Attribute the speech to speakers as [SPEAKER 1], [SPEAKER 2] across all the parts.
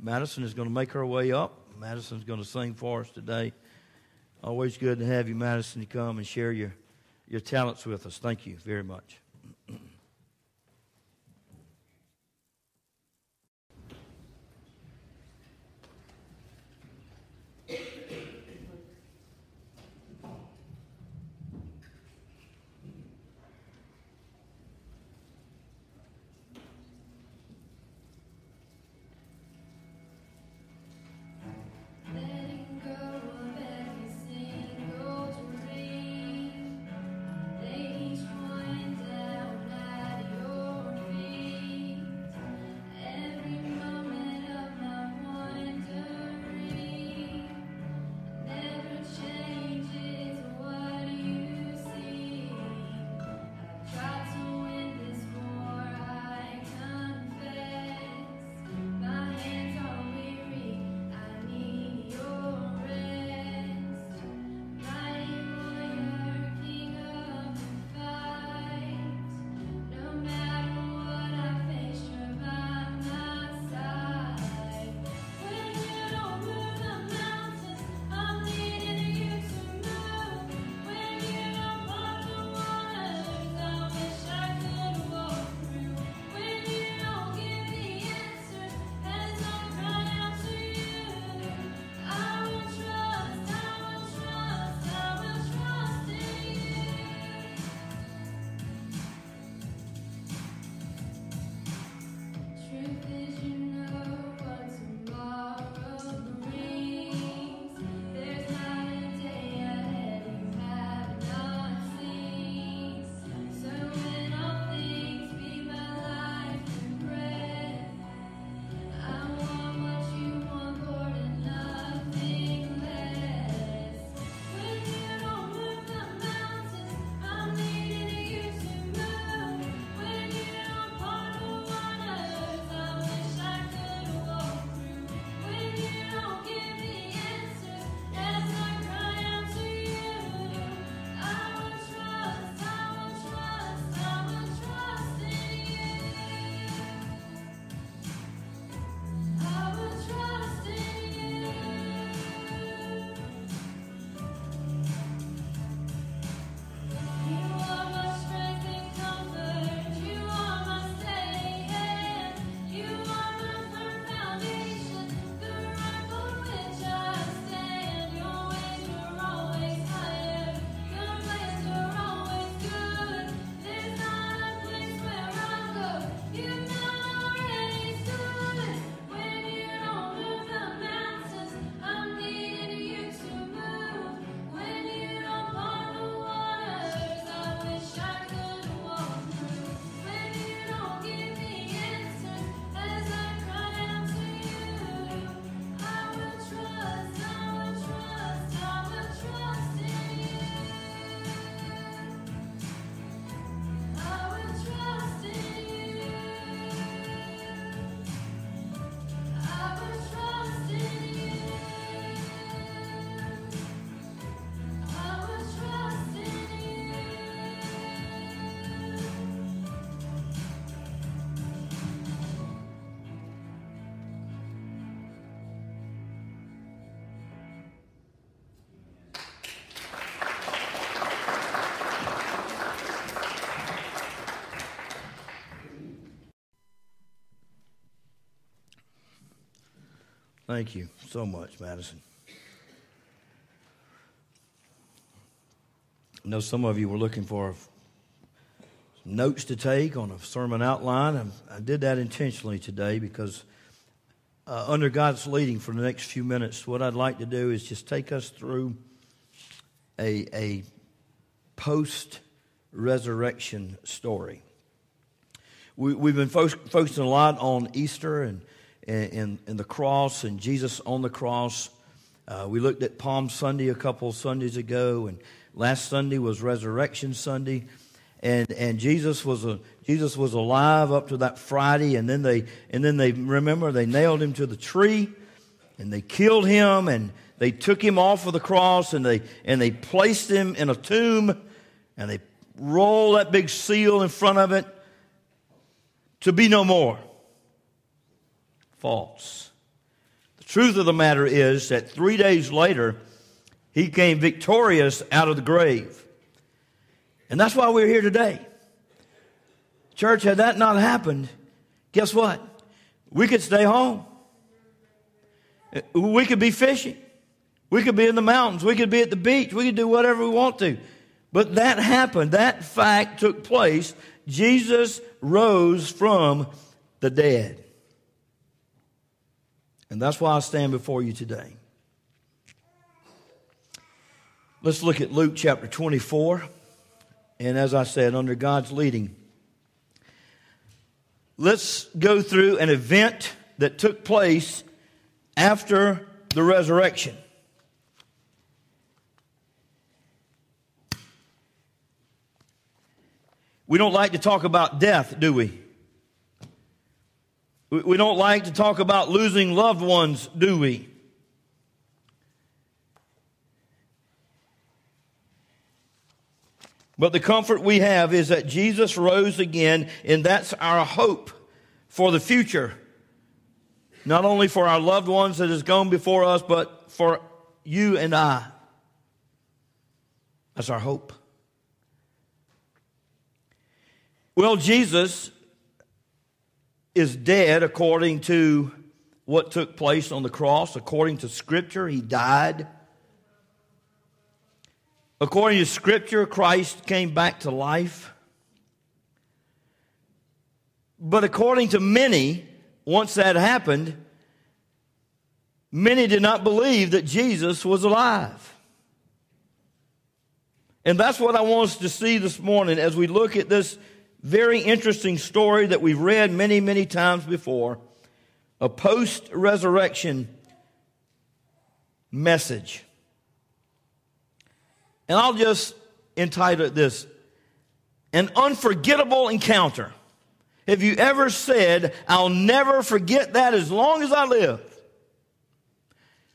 [SPEAKER 1] Madison is going to make her way up. Madison's going to sing for us today. Always good to have you, Madison, to come and share your, your talents with us. Thank you very much. Thank you so much, Madison. I know some of you were looking for notes to take on a sermon outline. I did that intentionally today because, uh, under God's leading for the next few minutes, what I'd like to do is just take us through a, a post resurrection story. We, have been fo- focusing a lot on Easter and in, in the cross and Jesus on the cross. Uh, we looked at Palm Sunday a couple Sundays ago, and last Sunday was Resurrection Sunday, and and Jesus was a Jesus was alive up to that Friday, and then they and then they remember they nailed him to the tree, and they killed him, and they took him off of the cross, and they and they placed him in a tomb, and they rolled that big seal in front of it to be no more false.
[SPEAKER 2] The truth of the matter is that three days later, he came victorious out of the grave. And that's why we're here today. Church, had that not happened, guess what? We could stay home. We could be fishing. We could be in the mountains. We could be at the beach. We could do whatever we want to. But that happened. That fact took place. Jesus rose from the dead. And that's why I stand before you today. Let's look at Luke chapter 24. And as I said, under God's leading, let's go through an event that took place after the resurrection. We don't like to talk about death, do we? We don't like to talk about losing loved ones, do we? But the comfort we have is that Jesus rose again, and that's our hope for the future. Not only for our loved ones that has gone before us, but for you and I. That's our hope. Well, Jesus is dead according to what took place on the cross. According to Scripture, he died. According to Scripture, Christ came back to life. But according to many, once that happened, many did not believe that Jesus was alive. And that's what I want us to see this morning as we look at this very interesting story that we've read many, many times before a post resurrection message. And I'll just entitle it this An Unforgettable Encounter. Have you ever said, I'll never forget that as long as I live?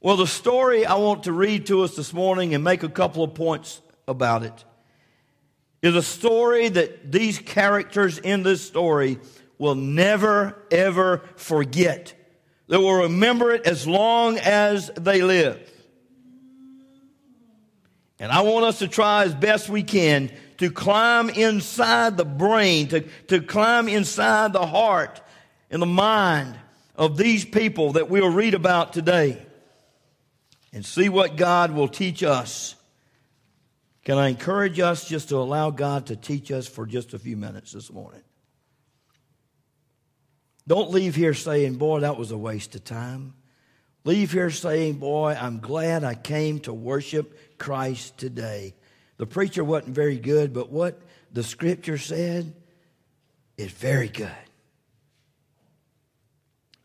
[SPEAKER 2] Well, the story I want to read to us this morning and make a couple of points about it is a story that these characters in this story will never, ever forget. They will remember it as long as they live. And I want us to try as best we can to climb inside the brain, to, to climb inside the heart and the mind of these people that we'll read about today and see what God will teach us can I encourage us just to allow God to teach us for just a few minutes this morning? Don't leave here saying, Boy, that was a waste of time. Leave here saying, Boy, I'm glad I came to worship Christ today. The preacher wasn't very good, but what the scripture said is very good.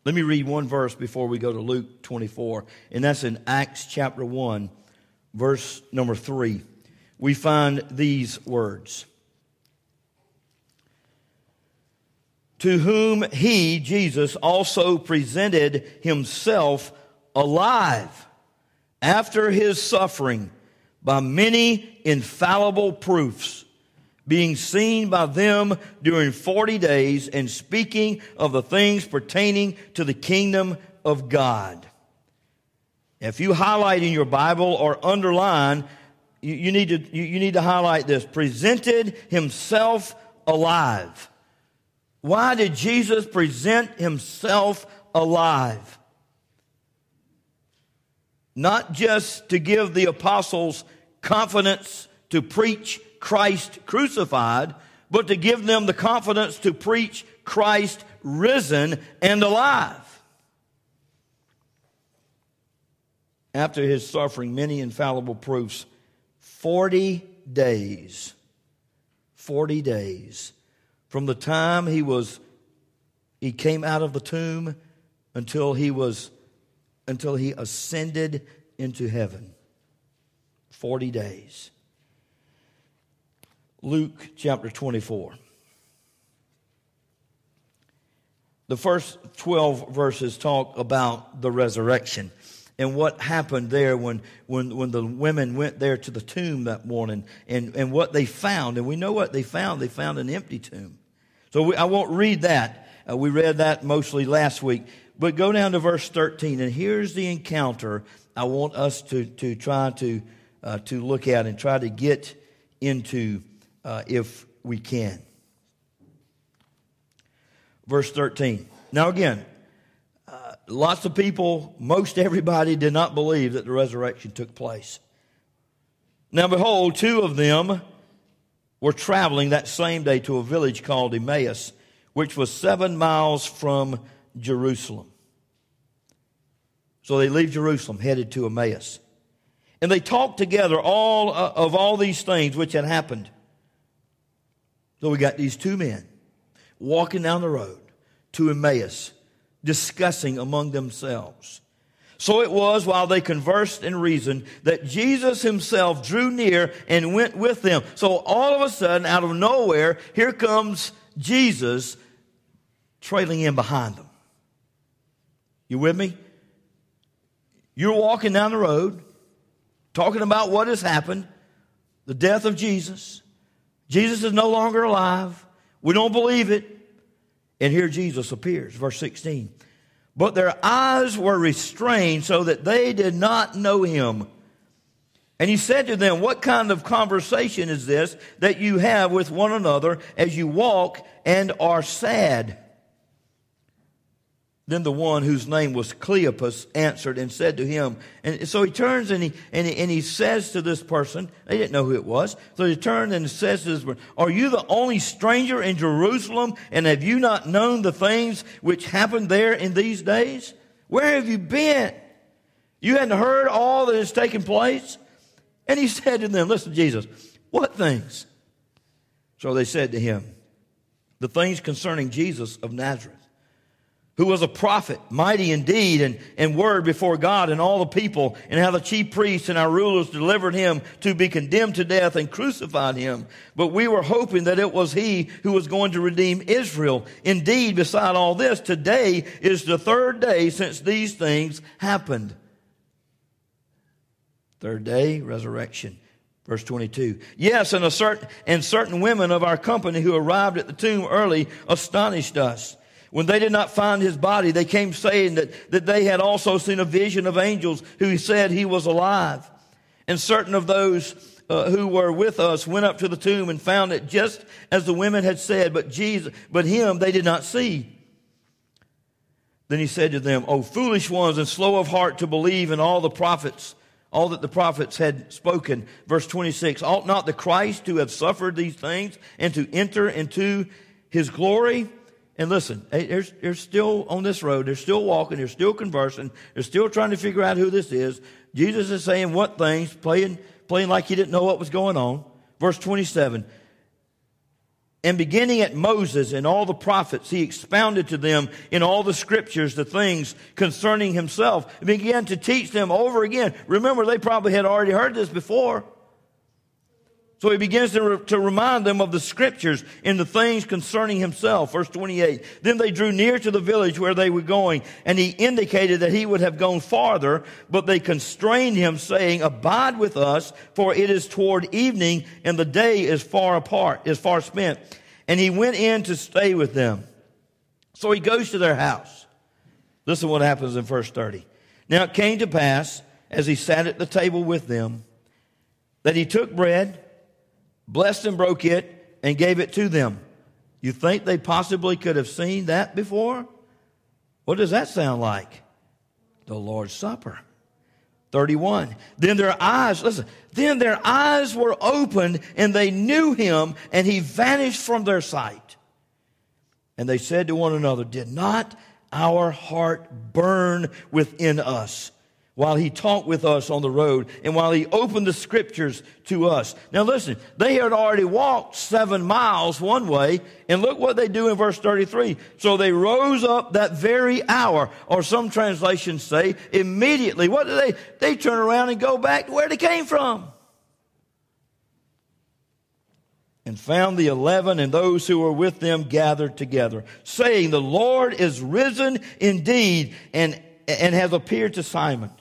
[SPEAKER 2] Let me read one verse before we go to Luke 24, and that's in Acts chapter 1, verse number 3 we find these words To whom he, Jesus, also presented himself alive after his suffering by many infallible proofs, being seen by them during 40 days and speaking of the things pertaining to the kingdom of God. If you highlight in your Bible or underline you, you need to, you, you need to highlight this. Presented himself alive. Why did Jesus present himself alive? Not just to give the apostles confidence to preach Christ crucified, but to give them the confidence to preach Christ risen and alive. After his suffering, many infallible proofs 40 days. 40 days. From the time he was he came out of the tomb until he was until he ascended into heaven. 40 days. Luke chapter 24. The first 12 verses talk about the resurrection and what happened there when, when, when the women went there to the tomb that morning and, and what they found. And we know what they found. They found an empty tomb. So we, I won't read that. Uh, we read that mostly last week. But go down to verse 13, and here's the encounter I want us to, to try to, uh, to look at and try to get into uh, if we can. Verse 13. Now, again, lots of people, most everybody did not believe that the resurrection took place. Now, behold, two of them were traveling that same day to a village called Emmaus, which was seven miles from Jerusalem. So they leave Jerusalem, headed to Emmaus. And they talked together all uh, of all these things which had happened. So we got these two men walking down the road to Emmaus, discussing among themselves. So it was while they conversed and reasoned that Jesus himself drew near and went with them. So all of a sudden, out of nowhere, here comes Jesus trailing in behind them. You with me? You're walking down the road, talking about what has happened, the death of Jesus. Jesus is no longer alive. We don't believe it. And here Jesus appears, verse 16. But their eyes were restrained so that they did not know him. And he said to them, What kind of conversation is this that you have with one another as you walk and are sad? Then the one whose name was Cleopas answered and said to him, and so he turns and he, and he, and he says to this person, they didn't know who it was, so he turned and says to this person, Are you the only stranger in Jerusalem, and have you not known the things which happened there in these days? Where have you been? You hadn't heard all that has taken place? And he said to them, Listen, Jesus, what things? So they said to him, The things concerning Jesus of Nazareth who was a prophet, mighty in deed and, and word before God and all the people, and how the chief priests and our rulers delivered him to be condemned to death and crucified him. But we were hoping that it was he who was going to redeem Israel. Indeed, beside all this, today is the third day since these things happened. Third day, resurrection. Verse 22. Yes, and a certain, and certain women of our company who arrived at the tomb early astonished us. When they did not find his body, they came saying that, that they had also seen a vision of angels who said he was alive. And certain of those uh, who were with us went up to the tomb and found it just as the women had said, but Jesus, but him they did not see. Then he said to them, O foolish ones and slow of heart to believe in all the prophets, all that the prophets had spoken. Verse 26, ought not the Christ to have suffered these things and to enter into his glory? And listen, eh, they're, they're still on this road. They're still walking. They're still conversing. They're still trying to figure out who this is. Jesus is saying what things, playing, playing like he didn't know what was going on. Verse 27. And beginning at Moses and all the prophets, he expounded to them in all the scriptures the things concerning himself and began to teach them over again. Remember, they probably had already heard this before. So he begins to, re- to remind them of the scriptures and the things concerning himself. Verse 28. Then they drew near to the village where they were going, and he indicated that he would have gone farther, but they constrained him, saying, Abide with us, for it is toward evening, and the day is far apart, is far spent. And he went in to stay with them. So he goes to their house. Listen what happens in verse 30. Now it came to pass, as he sat at the table with them, that he took bread, blessed and broke it, and gave it to them. You think they possibly could have seen that before? What does that sound like? The Lord's Supper. 31. Then their eyes, listen, then their eyes were opened and they knew him and he vanished from their sight. And they said to one another, Did not our heart burn within us while he talked with us on the road and while he opened the scriptures to us. Now listen, they had already walked seven miles one way and look what they do in verse 33. So they rose up that very hour, or some translations say immediately. What do they? They turn around and go back to where they came from. And found the eleven and those who were with them gathered together, saying, The Lord is risen indeed and, and has appeared to Simon.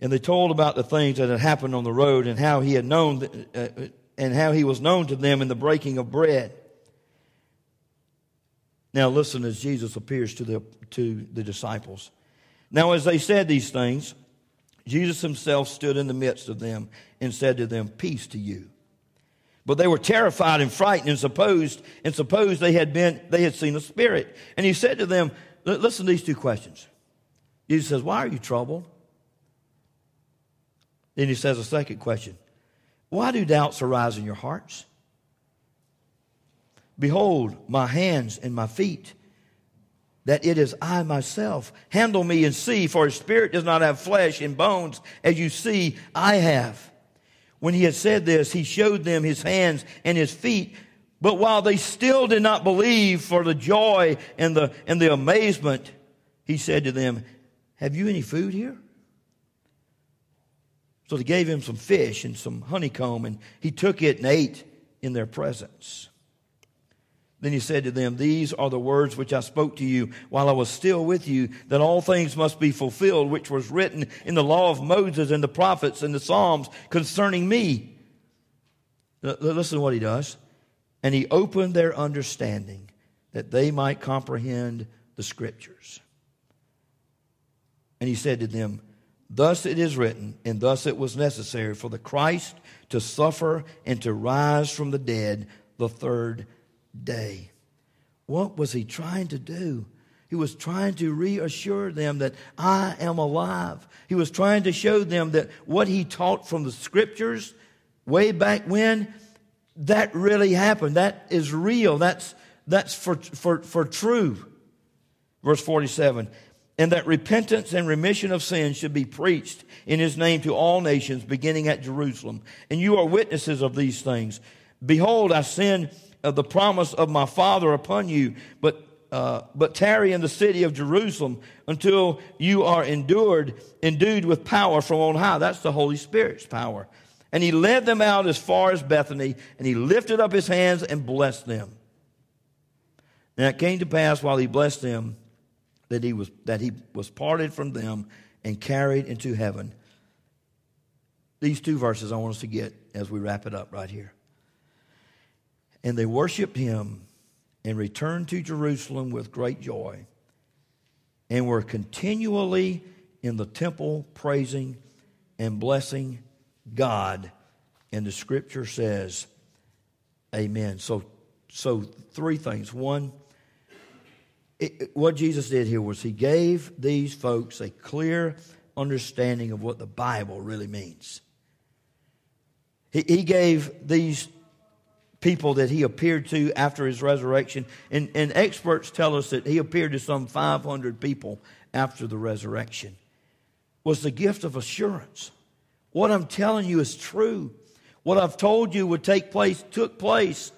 [SPEAKER 2] And they told about the things that had happened on the road and how he had known, uh, and how he was known to them in the breaking of bread. Now listen as Jesus appears to the, to the disciples. Now, as they said these things, Jesus himself stood in the midst of them and said to them, Peace to you. But they were terrified and frightened and supposed, and supposed they had been, they had seen a spirit. And he said to them, Listen to these two questions. Jesus says, Why are you troubled? Then he says a second question Why do doubts arise in your hearts? Behold, my hands and my feet that it is I myself. Handle me and see, for a spirit does not have flesh and bones, as you see I have. When he had said this, he showed them his hands and his feet. But while they still did not believe for the joy and the, and the amazement, he said to them, Have you any food here? So they gave him some fish and some honeycomb, and he took it and ate in their presence. Then he said to them, These are the words which I spoke to you while I was still with you, that all things must be fulfilled, which was written in the law of Moses and the prophets and the Psalms concerning me. Listen to what he does. And he opened their understanding that they might comprehend the scriptures. And he said to them, Thus it is written, and thus it was necessary for the Christ to suffer and to rise from the dead the third day. What was he trying to do? He was trying to reassure them that I am alive. He was trying to show them that what he taught from the scriptures way back when, that really happened. That is real. That's, that's for, for, for true. Verse 47 and that repentance and remission of sins should be preached in his name to all nations, beginning at Jerusalem. And you are witnesses of these things. Behold, I send of the promise of my Father upon you, but uh, but tarry in the city of Jerusalem until you are endured, endued with power from on high. That's the Holy Spirit's power. And he led them out as far as Bethany, and he lifted up his hands and blessed them. Now it came to pass while he blessed them that he was that he was parted from them and carried into heaven. These two verses I want us to get as we wrap it up right here. And they worshiped him and returned to Jerusalem with great joy and were continually in the temple praising and blessing God. And the scripture says, Amen. So, so three things. One, it, what Jesus did here was he gave these folks a clear understanding of what the Bible really means. He, he gave these people that he appeared to after his resurrection. And, and experts tell us that he appeared to some 500 people after the resurrection. Was the gift of assurance. What I'm telling you is true. What I've told you would take place took place.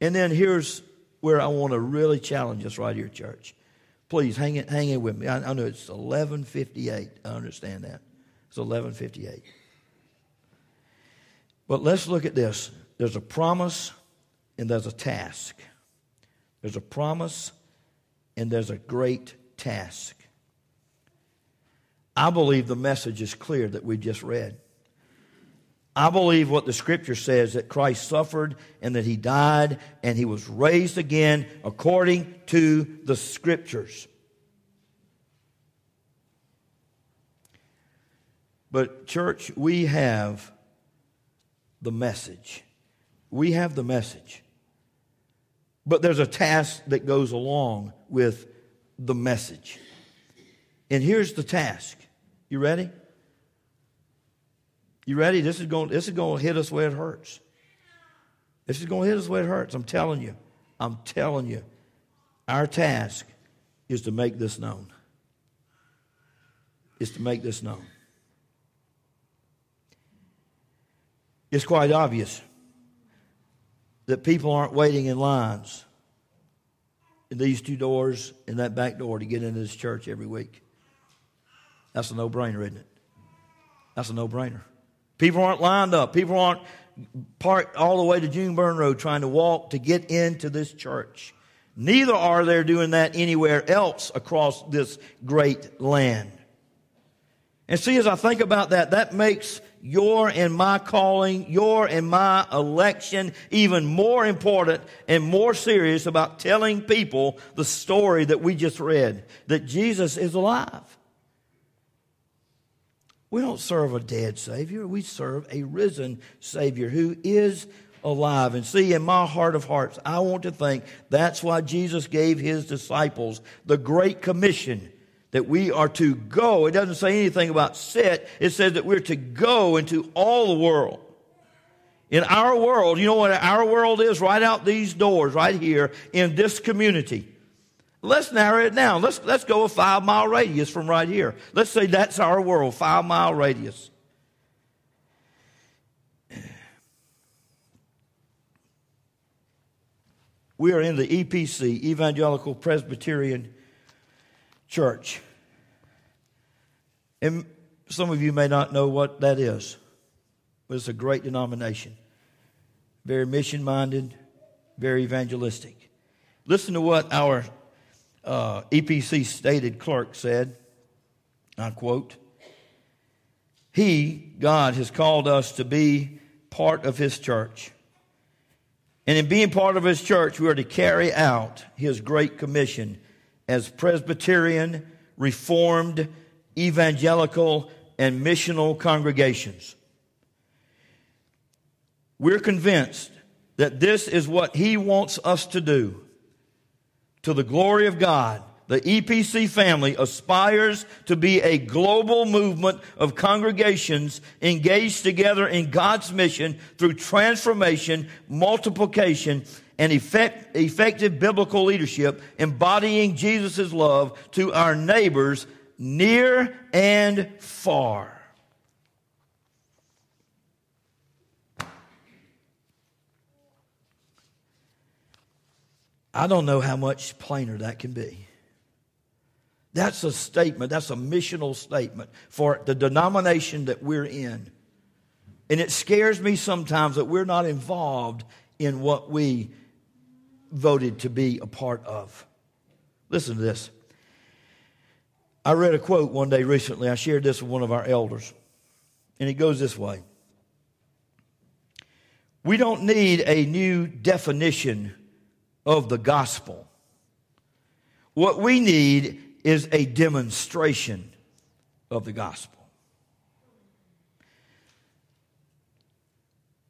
[SPEAKER 2] And then here's where I want to really challenge us right here, church. Please hang it, hang it with me. I, I know it's 11:58. I understand that. It's 11:58. But let's look at this. There's a promise and there's a task. There's a promise and there's a great task. I believe the message is clear that we just read. I believe what the scripture says that Christ suffered and that he died and he was raised again according to the scriptures. But, church, we have the message. We have the message. But there's a task that goes along with the message. And here's the task. You ready? You ready? This is going, this is going to hit us where it hurts. This is going to hit us where it hurts. I'm telling you. I'm telling you. Our task is to make this known. Is to make this known. It's quite obvious that people aren't waiting in lines in these two doors and that back door to get into this church every week. That's a no brainer, isn't it? That's a no brainer. People aren't lined up. People aren't parked all the way to Juneburn Road trying to walk to get into this church. Neither are they doing that anywhere else across this great land. And see, as I think about that, that makes your and my calling, your and my election even more important and more serious about telling people the story that we just read that Jesus is alive. We don't serve a dead Savior, we serve a risen Savior who is alive. And see, in my heart of hearts, I want to think that's why Jesus gave his disciples the Great Commission that we are to go. It doesn't say anything about sit. It says that we're to go into all the world. In our world, you know what our world is? Right out these doors, right here in this community. Let's narrow it down. Let's, let's go a five mile radius from right here. Let's say that's our world, five mile radius. We are in the EPC, Evangelical Presbyterian Church. And some of you may not know what that is, but it's a great denomination. Very mission minded, very evangelistic. Listen to what our uh, EPC stated clerk said, I quote, He, God, has called us to be part of His church. And in being part of His church, we are to carry out His great commission as Presbyterian, Reformed, Evangelical, and missional congregations. We're convinced that this is what He wants us to do to the glory of God. The EPC family aspires to be a global movement of congregations engaged together in God's mission through transformation, multiplication, and effect, effective biblical leadership, embodying Jesus' love to our neighbors near and far. I don't know how much plainer that can be. That's a statement, that's a missional statement for the denomination that we're in. And it scares me sometimes that we're not involved in what we voted to be a part of. Listen to this. I read a quote one day recently. I shared this with one of our elders. And it goes this way We don't need a new definition of the gospel. What we need is a demonstration of the gospel.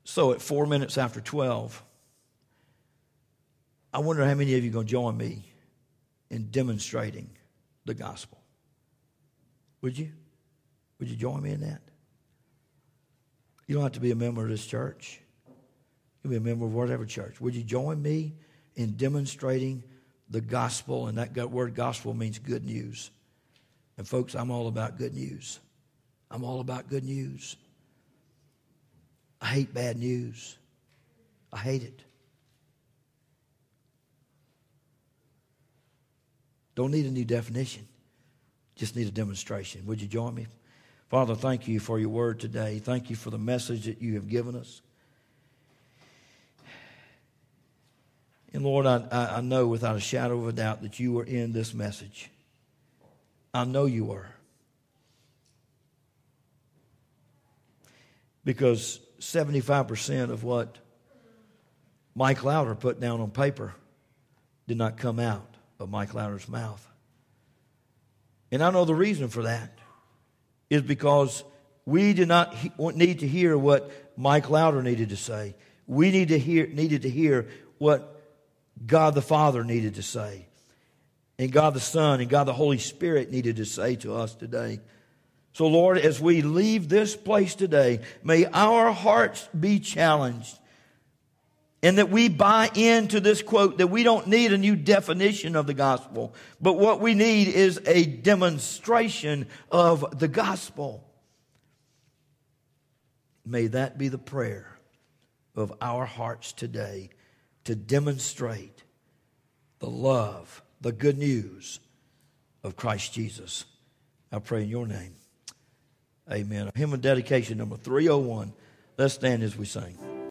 [SPEAKER 2] So at four minutes after 12, I wonder how many of you are going to join me in demonstrating the gospel. Would you? Would you join me in that? You don't have to be a member of this church. You can be a member of whatever church. Would you join me in demonstrating the gospel, and that word gospel means good news. And folks, I'm all about good news. I'm all about good news. I hate bad news. I hate it. Don't need a new definition, just need a demonstration. Would you join me? Father, thank you for your word today. Thank you for the message that you have given us. And Lord, I, I know without a shadow of a doubt that you were in this message. I know you were. Because 75% of what Mike Louder put down on paper did not come out of Mike Louder's mouth. And I know the reason for that is because we did not he- need to hear what Mike Louder needed to say. We need to hear, needed to hear what God the Father needed to say, and God the Son and God the Holy Spirit needed to say to us today. So, Lord, as we leave this place today, may our hearts be challenged. And that we buy into this quote that we don't need a new definition of the gospel, but what we need is a demonstration of the gospel. May that be the prayer of our hearts today to demonstrate the love, the good news of Christ Jesus. I pray in your name. Amen. Hymn of dedication number 301. Let's stand as we sing.